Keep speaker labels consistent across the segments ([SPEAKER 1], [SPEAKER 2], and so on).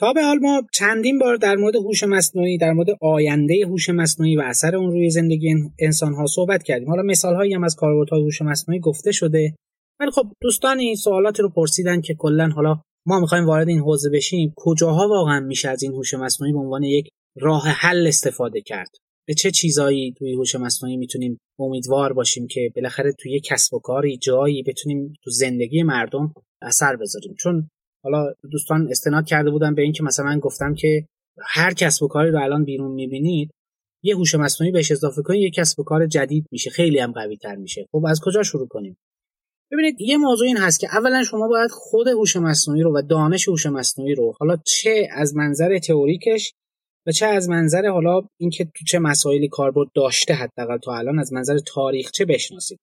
[SPEAKER 1] تا به حال ما چندین بار در مورد هوش مصنوعی در مورد آینده هوش مصنوعی و اثر اون روی زندگی انسان ها صحبت کردیم. حالا مثال هایی هم از کاربردهای هوش مصنوعی گفته شده. ولی خب دوستان این سوالاتی رو پرسیدن که کلا حالا ما می‌خوایم وارد این حوزه بشیم کجاها واقعا میشه از این هوش مصنوعی به عنوان یک راه حل استفاده کرد؟ به چه چیزایی توی هوش مصنوعی می‌تونیم امیدوار باشیم که بالاخره توی کسب و کاری جایی بتونیم تو زندگی مردم اثر بذاریم؟ چون حالا دوستان استناد کرده بودن به اینکه مثلا گفتم که هر کسب و کاری رو الان بیرون می‌بینید یه هوش مصنوعی بهش اضافه کنید یه کسب و کار جدید میشه. خیلی هم قوی تر میشه. خب از کجا شروع کنیم؟ ببینید یه موضوع این هست که اولا شما باید خود هوش مصنوعی رو و دانش هوش مصنوعی رو حالا چه از منظر تئوریکش و چه از منظر حالا اینکه تو چه مسائلی کاربرد داشته حداقل تا الان از منظر تاریخچه بشناسید.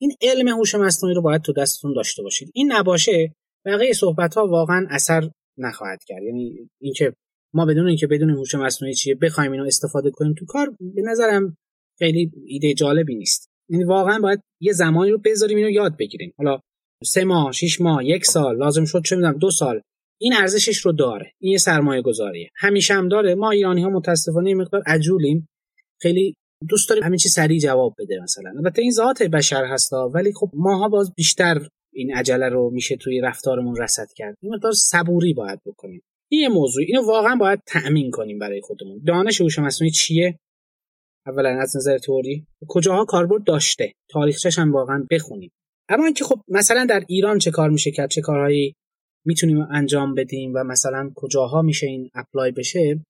[SPEAKER 1] این علم هوش مصنوعی رو باید تو دستتون داشته باشید. این نباشه بقیه صحبت ها واقعا اثر نخواهد کرد. یعنی اینکه ما بدون اینکه بدون هوش مصنوعی چیه بخوایم اینو استفاده کنیم تو کار به نظرم خیلی ایده جالبی نیست. یعنی واقعا باید یه زمانی رو بذاریم اینو یاد بگیریم. حالا سه ماه شش ماه یک سال لازم شد چه می‌دونم دو سال. این ارزشش رو داره. این یه سرمایه گذاریه. همیشه هم داره. ما ایرانی ها متاسفانه مقدار عجولیم. خیلی دوست داریم همین چی سریع جواب بده مثلا. البته این ذات بشر هستا ولی خب ماها باز بیشتر این عجله رو میشه توی رفتارمون رسد کرد. این مقدار صبوری باید بکنیم. این موضوع اینو واقعا باید تأمین کنیم برای خودمون. دانش هوش مصنوعی چیه؟ اولا از نظر تئوری کجاها کاربرد داشته؟ تاریخچش هم واقعا بخونیم. اما اینکه خب مثلا در ایران چه کار میشه کرد چه کارهایی می‌تونیم انجام بدیم و مثلا کجاها میشه این اپلای بشه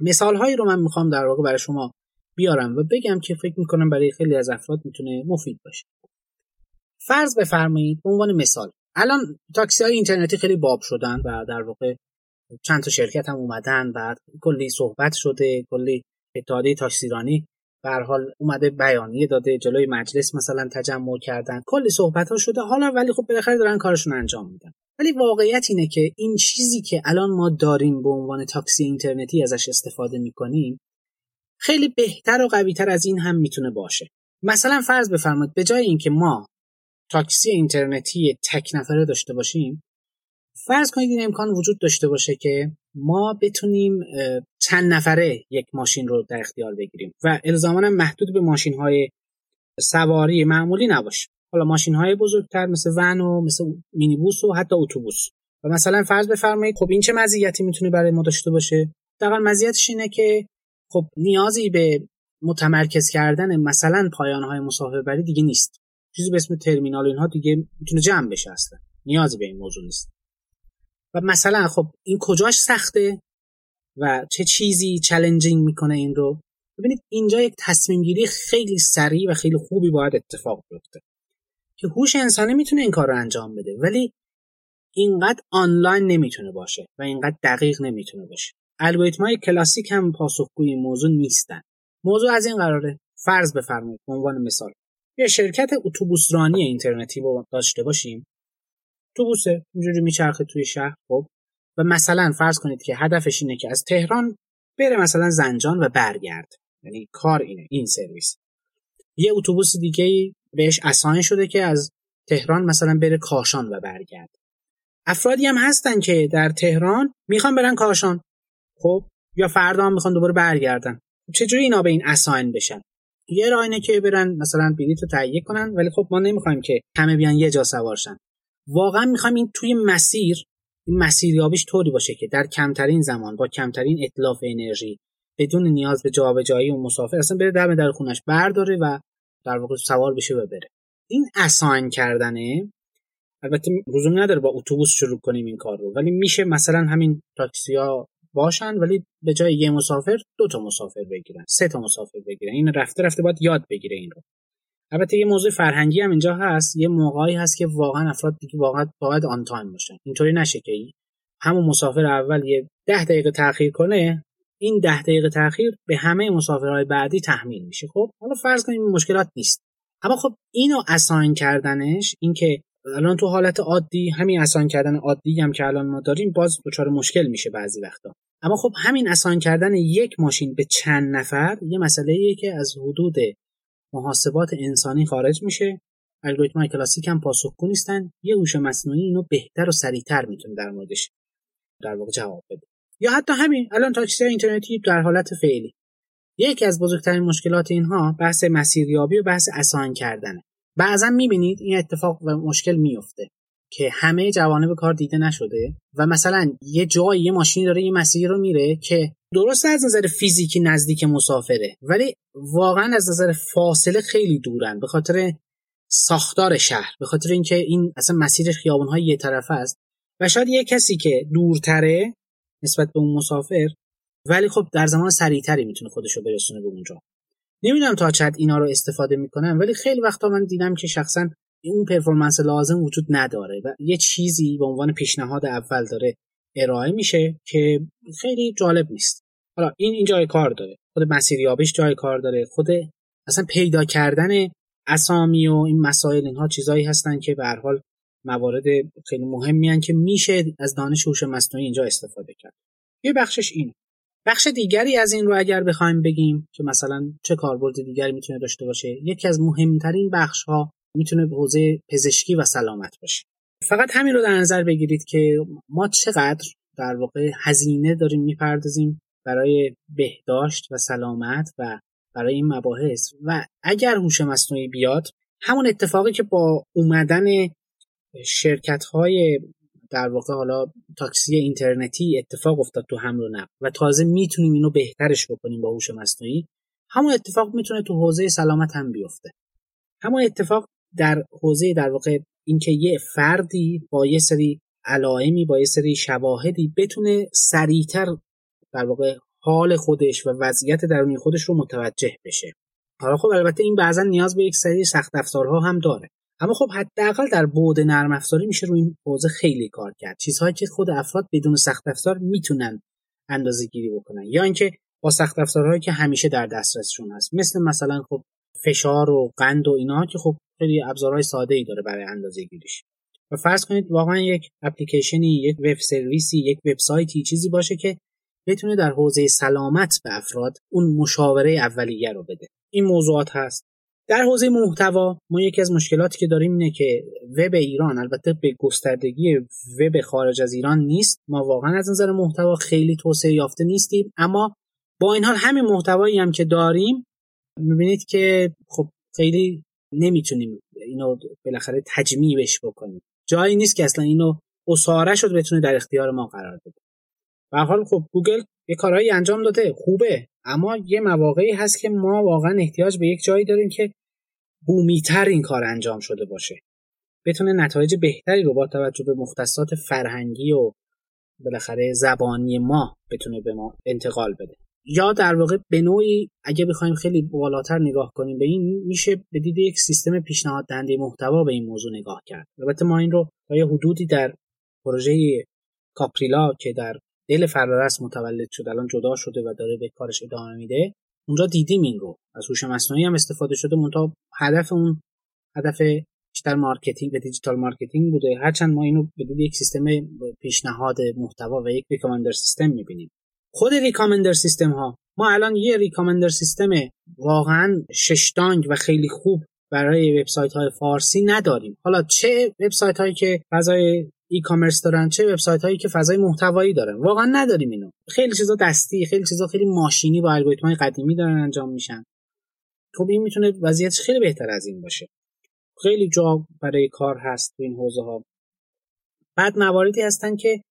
[SPEAKER 1] مثال هایی رو من می‌خوام در واقع برای شما بیارم و بگم که فکر می‌کنم برای خیلی از افراد می‌تونه مفید باشه. فرض بفرمایید به عنوان مثال الان تاکسی های اینترنتی خیلی باب شدن و در واقع چند تا شرکت هم اومدن بعد کلی صحبت شده کلی اتحادیه تاکسیرانی به حال اومده بیانیه داده جلوی مجلس مثلا تجمع کردن کلی صحبت ها شده حالا ولی خب بالاخره دارن کارشون انجام میدن. ولی واقعیت اینه که این چیزی که الان ما داریم به عنوان تاکسی اینترنتی ازش استفاده می‌کنیم خیلی بهتر و قویتر از این هم می‌تونه باشه. مثلا فرض بفرمایید به جای اینکه ما تاکسی اینترنتی تک نفره داشته باشیم فرض کنید این امکان وجود داشته باشه که ما بتونیم چند نفره یک ماشین رو در اختیار بگیریم و الزاما محدود به ماشین های سواری معمولی نباشه. حالا ماشین های بزرگتر مثل ون و مثل مینیبوس و حتی اتوبوس. و مثلا فرض بفرمایید خب این چه مزیتی می‌تونه برای ما داشته باشه؟ دقیقا مزیتش اینه که خب نیازی به متمرکز کردن مثلا پایان های مسافربری دیگه نیست. چیزی به اسم ترمینال اینها دیگه می‌تونه جمع بشه اصلا. نیازی به این موضوع نیست. و مثلا خب این کجاش سخته و چه چیزی چالنجینگ می‌کنه این رو؟ ببینید اینجا یک تصمیم گیری خیلی سریع و خیلی خوبی باید اتفاق بیفته که هوش انسانی می‌تونه این کار رو انجام بده ولی اینقدر آنلاین نمی‌تونه باشه و اینقدر دقیق نمی‌تونه باشه. الگوریتم های کلاسیک هم پاسخگوی موضوع نیستن. موضوع از این قراره. فرض بفرمایید به عنوان مثال. یه شرکت اتوبوسرانی اینترنتی رو داشته باشیم. اتوبوسه اینجوری میچرخه توی شهر خب. و مثلا فرض کنید که هدفش اینه که از تهران بره مثلا زنجان و برگرد یعنی کار اینه این سرویس. یه اتوبوس دیگه بهش اساین شده که از تهران مثلا بره کاشان و برگرد افرادی هم هستن که در تهران می‌خوان برن کاشان خب. یا فردا هم می‌خوان دوباره برگردن. چجوری اینا به این اساین بشن؟ یه راه اینه که برن مثلا بلیط رو تهیه کنن ولی خب ما نمی‌خوایم که همه بیان یه جا سوارشن واقعا می‌خوایم این توی مسیر این مسیریابیش طوری باشه که در کمترین زمان با کمترین اطلاف انرژی بدون نیاز به جابجایی و مسافر اصلا بره دم در خونش برداره و در واقع سوار بشه و بره. این اساین کردنه. البته لزومی نداره با اتوبوس شروع کنیم این کار رو ولی میشه مثلا همین تاکسی ها باشن ولی به جای یه مسافر دو تا مسافر بگیرن سه تا مسافر بگیرن. این رفته رفته باید یاد بگیره این رو. البته یه موضوع فرهنگی هم اینجا هست یه موقعی هست که واقعا افراد دیگه واقعا باید آن تایم باشن. اینطوری نشه که همون مسافر اول یه ده دقیقه تاخیر کنه این ده دقیقه تاخیر به همه مسافرهای بعدی تحمیل میشه خب؟ حالا فرض کنیم مشکلات نیست. اما خب اینو اساین کردنش اینکه الان تو حالت عادی همین اساین کردن عادی هم که الان ما داریم باز دچار مشکل میشه بعضی وقتا. اما خب همین اساین کردن یک ماشین به چند نفر یه مسئله که از حدود محاسبات انسانی خارج میشه. الگوریتم کلاسیک هم پاسخگو نیستن. یه هوش مصنوعی اینو بهتر و سریعتر می‌تونه در موردش در واقع جواب بده. یا حتی همین الان تاکسی اینترنتی در حالت فعلی. یکی از بزرگترین مشکلات اینها بحث مسیریابی و بحث اساین کردنه. بعضا می‌بینید این اتفاق و مشکل میفته که همه جوانب کار دیده نشده و مثلا یه جایی یه ماشینی داره یه مسیری رو میره که درست از نظر فیزیکی نزدیک مسافره ولی واقعا از نظر فاصله خیلی دورن به خاطر ساختار شهر به خاطر اینکه این اصلا مسیر خیابون های یه طرفه است و شاید یه کسی که دورتره نسبت به اون مسافر ولی خب در زمان سریعتری می‌تونه خودش رو برسونه به اونجا. نمی‌دونم تا چند اینا رو استفاده می‌کنم ولی خیلی وقتا من دیدم که شخصا اون پرفورمنس لازم وجود نداره و یه چیزی به عنوان پیشنهاد اول داره ارائه میشه که خیلی جالب نیست. حالا این این جای کار داره. خود مسیریابیش جای کار داره. خود اصلا پیدا کردن اسامی و این مسائل اینها چیزایی هستن که به هر حال موارد خیلی مهمی که میشه از دانش هوش مصنوعی اینجا استفاده کرد. یه بخشش این بخش دیگری از این رو اگر بخوایم بگیم که مثلا چه کاربرد دیگری می‌تونه داشته باشه یکی از مهمترین بخش ها می‌تونه به حوزه پزشکی و سلامت باشه. فقط همین رو در نظر بگیرید که ما چقدر در واقع هزینه داریم می‌پردازیم برای بهداشت و سلامت و برای این مباحث. و اگر هوش مصنوعی بیاد همون اتفاقی که با اومدن شرکت های در واقع حالا تاکسی اینترنتی اتفاق افتاد تو حمل و نقل و تازه می‌تونیم اینو بهترش بکنیم با هوش مصنوعی. همون اتفاق می‌تونه تو حوزه سلامت هم بیفته. همون اتفاق در حوزه در واقع اینکه یه فردی با یه سری علائمی با یه سری شواهدی بتونه سریعتر در واقع حال خودش و وضعیت درونی خودش رو متوجه بشه. حالا خب البته این بعضا نیاز به یک سری سخت افزارها هم داره. اما خب حداقل در بعد نرم افزاری میشه روی این حوزه خیلی کار کرد. چیزهایی که خود افراد بدون سخت افزار می‌تونن اندازه گیری بکنن. یا اینکه با سخت افزارهایی که همیشه در دسترسشون هست. مثل مثلا خب فشار و قند و اینا که خب خیلی ابزارهای ساده ای داره برای اندازه گیریش و فرض کنید واقعا یک اپلیکیشنی یک وب سرویسی یک وبسایتی چیزی باشه که بتونه در حوزه سلامت به افراد اون مشاوره اولیه رو بده. این موضوعات هست. در حوزه محتوا ما یکی از مشکلاتی که داریم اینه که وب ایران البته به گستردگی وب خارج از ایران نیست. ما واقعا از نظر محتوا خیلی توسعه یافته نیستیم. اما با این حال همین محتوایی هم که داریم می‌بینید که خب خیلی نمی‌تونیم اینو بالاخره تجمیعش بکنیم. جایی نیست که اصلا اینو اصاره شد بتونه در اختیار ما قرار بده. به حال خب گوگل یه کارهایی انجام داده. خوبه. اما یه مواقعی هست که ما واقعا احتیاج به یک جایی داریم که بومیتر این کار انجام شده باشه. بتونه نتایج بهتری رو با توجه به مختصات فرهنگی و بالاخره زبانی ما بتونه به ما انتقال بده. یا در واقع به نوعی اگه بخوایم خیلی بالاتر نگاه کنیم به این میشه به دید یک سیستم پیشنهاد دهنده محتوا به این موضوع نگاه کرد. البته ما این رو تا یه حدودی در پروژه کاپریلا که در دل فرادرس متولد شد الان جدا شده و داره به کارش ادامه میده اونجا دیدیم این رو. از هوش مصنوعی هم استفاده شده منتها هدف اون هدف بیشتر marketing و digital marketing بوده. هرچند ما اینو به یک سیستم پیشنهاد محتوا و یک recommender system می‌بینیم. خود recommender system ها ما الان یه recommender system واقعا شش دانگ و خیلی خوب برای وبسایت های فارسی نداریم. حالا چه وبسایت هایی که فضای e-commerce دارن چه وبسایت هایی که فضای محتوایی دارن؟ واقعا نداریم اینو. خیلی چیزا دستی خیلی چیزا خیلی ماشینی با الگوریتم های قدیمی دارن انجام میشن. خب این می‌تونه وضعیتش خیلی بهتر از این باشه. خیلی جا برای کار هست تو این حوزه ها. بعد مواردی هستن که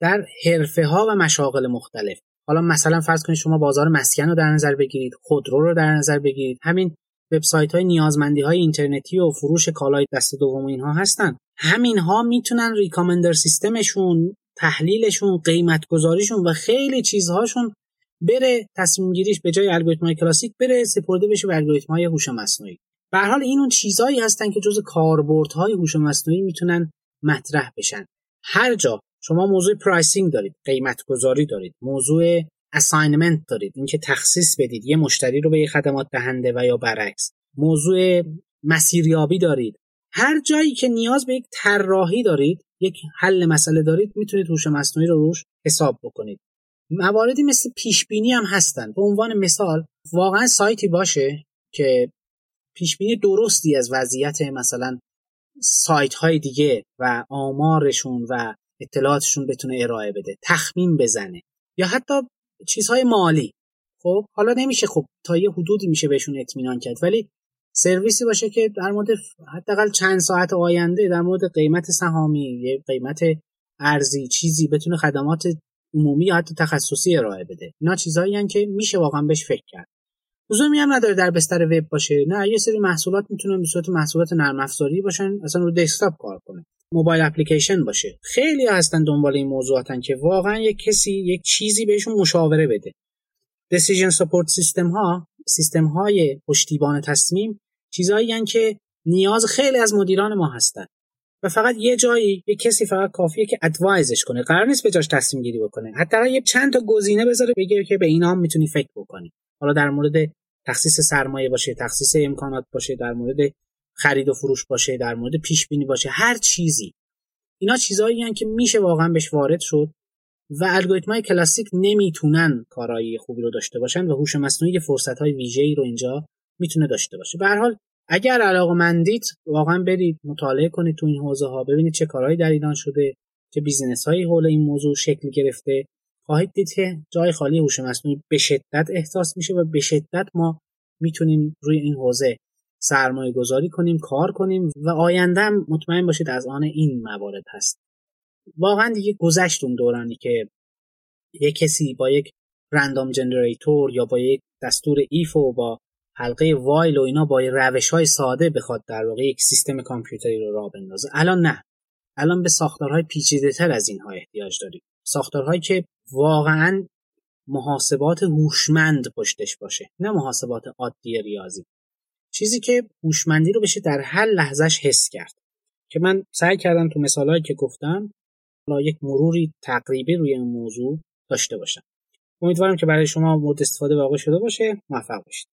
[SPEAKER 1] در حرفه ها و مشاغل مختلف. حالا مثلا فرض کنید شما بازار مسکن رو در نظر بگیرید خودرو رو در نظر بگیرید. همین وبسایت های نیازمندی های اینترنتی و فروش کالای دست دوم اینها هستن. همین ها می‌تونن ریکامندر سیستمشون تحلیلشون قیمت گذاریشون و خیلی چیزهاشون بره تصمیم گیریش به جای الگوریتم کلاسیک بره سپرده بشه به الگوریتم های هوش مصنوعی. به حال این اون چیزهایی هستن که جز کاربردهای هوش مصنوعی می‌تونن مطرح بشن. هر جا شما موضوع pricing دارید قیمت گذاری دارید موضوع assignment دارید اینکه تخصیص بدید یه مشتری رو به یه خدمات دهنده و یا برعکس موضوع مسیریابی دارید. هر جایی که نیاز به یک طراحی دارید یک حل مسئله دارید می‌تونید هوش مصنوعی رو روش حساب بکنید. مواردی مثل پیش بینی هم هستن. به عنوان مثال واقعا سایتی باشه که پیش بینی درستی از وضعیت مثلا سایت های دیگه و آمارشون و اطلاعاتشون بتونه ارائه بده تخمین بزنه یا حتی چیزهای مالی. خب حالا نمیشه خب تا یه حدودی میشه بهشون اطمینان کرد ولی سرویسی باشه که در مورد حداقل چند ساعت آینده در مورد قیمت سهامی یه قیمت ارزی چیزی بتونه خدمات عمومی یا حتی تخصصی ارائه بده. اینا چیزایی که میشه واقعا بهش فکر کرد. لزومی هم نداره در بستر وب باشه. نه یه سری محصولات می‌تونن به صورت محصولات نرم افزاری باشن اصلا رو دسکتاپ کار کنه موبایل اپلیکیشن باشه. خیلی هستن دنبال این موضوعاتن که واقعا یک کسی یک چیزی بهشون مشاوره بده. Decision support سیستم ها سیستم های پشتیبان تصمیم چیزایی که نیاز خیلی از مدیران ما هستن. و فقط یه جایی یه کسی فقط کافیه که ادوایزش کنه. قرار نیست به جاش تصمیم گیری بکنه. حتی یه چند تا گزینه بذاره بگه که به اینا هم می‌تونی فکر بکنی. حالا در مورد تخصیص سرمایه باشه تخصیص امکانات باشه در مورد خرید و فروش باشه در مورد پیش بینی باشه هر چیزی. اینا چیزایی که میشه واقعا بهش وارد شد و الگوریتم‌های کلاسیک نمی‌تونن کارایی خوبی رو داشته باشن و هوش مصنوعی فرصت‌های ویژه‌ای رو اینجا می‌تونه داشته باشه. به هر حال اگر علاقه مندید واقعا برید مطالعه کنید تو این حوزه ها ببینید چه کارهایی در ایران شده چه بیزینس هایی حول این موضوع شکل گرفته. خواهید دید که جای خالی هوش مصنوعی به شدت احساس میشه و به شدت ما می‌تونیم روی این حوزه سرمایه گذاری کنیم کار کنیم و آینده مطمئن باشید از آن این موارد هست. واقعا دیگه گذشت اون دورانی که یک کسی با یک random generator یا با یک دستور if و با حلقه while و اینا با روش های ساده بخواد در واقع یک سیستم کامپیوتری رو راه بندازه. الان نه. الان به ساختارهای پیچیده تر از اینها احتیاج داریم. ساختارهایی که واقعا محاسبات هوشمند پشتش باشه نه محاسبات عادی ریاضی. چیزی که هوشمندی رو بشه در هر لحظهش حس کرد. که من سعی کردم تو مثالهایی که گفتم یک مروری تقریبی روی این موضوع داشته باشم. امیدوارم که برای شما مورد استفاده واقع شده باشه. موفق باشید.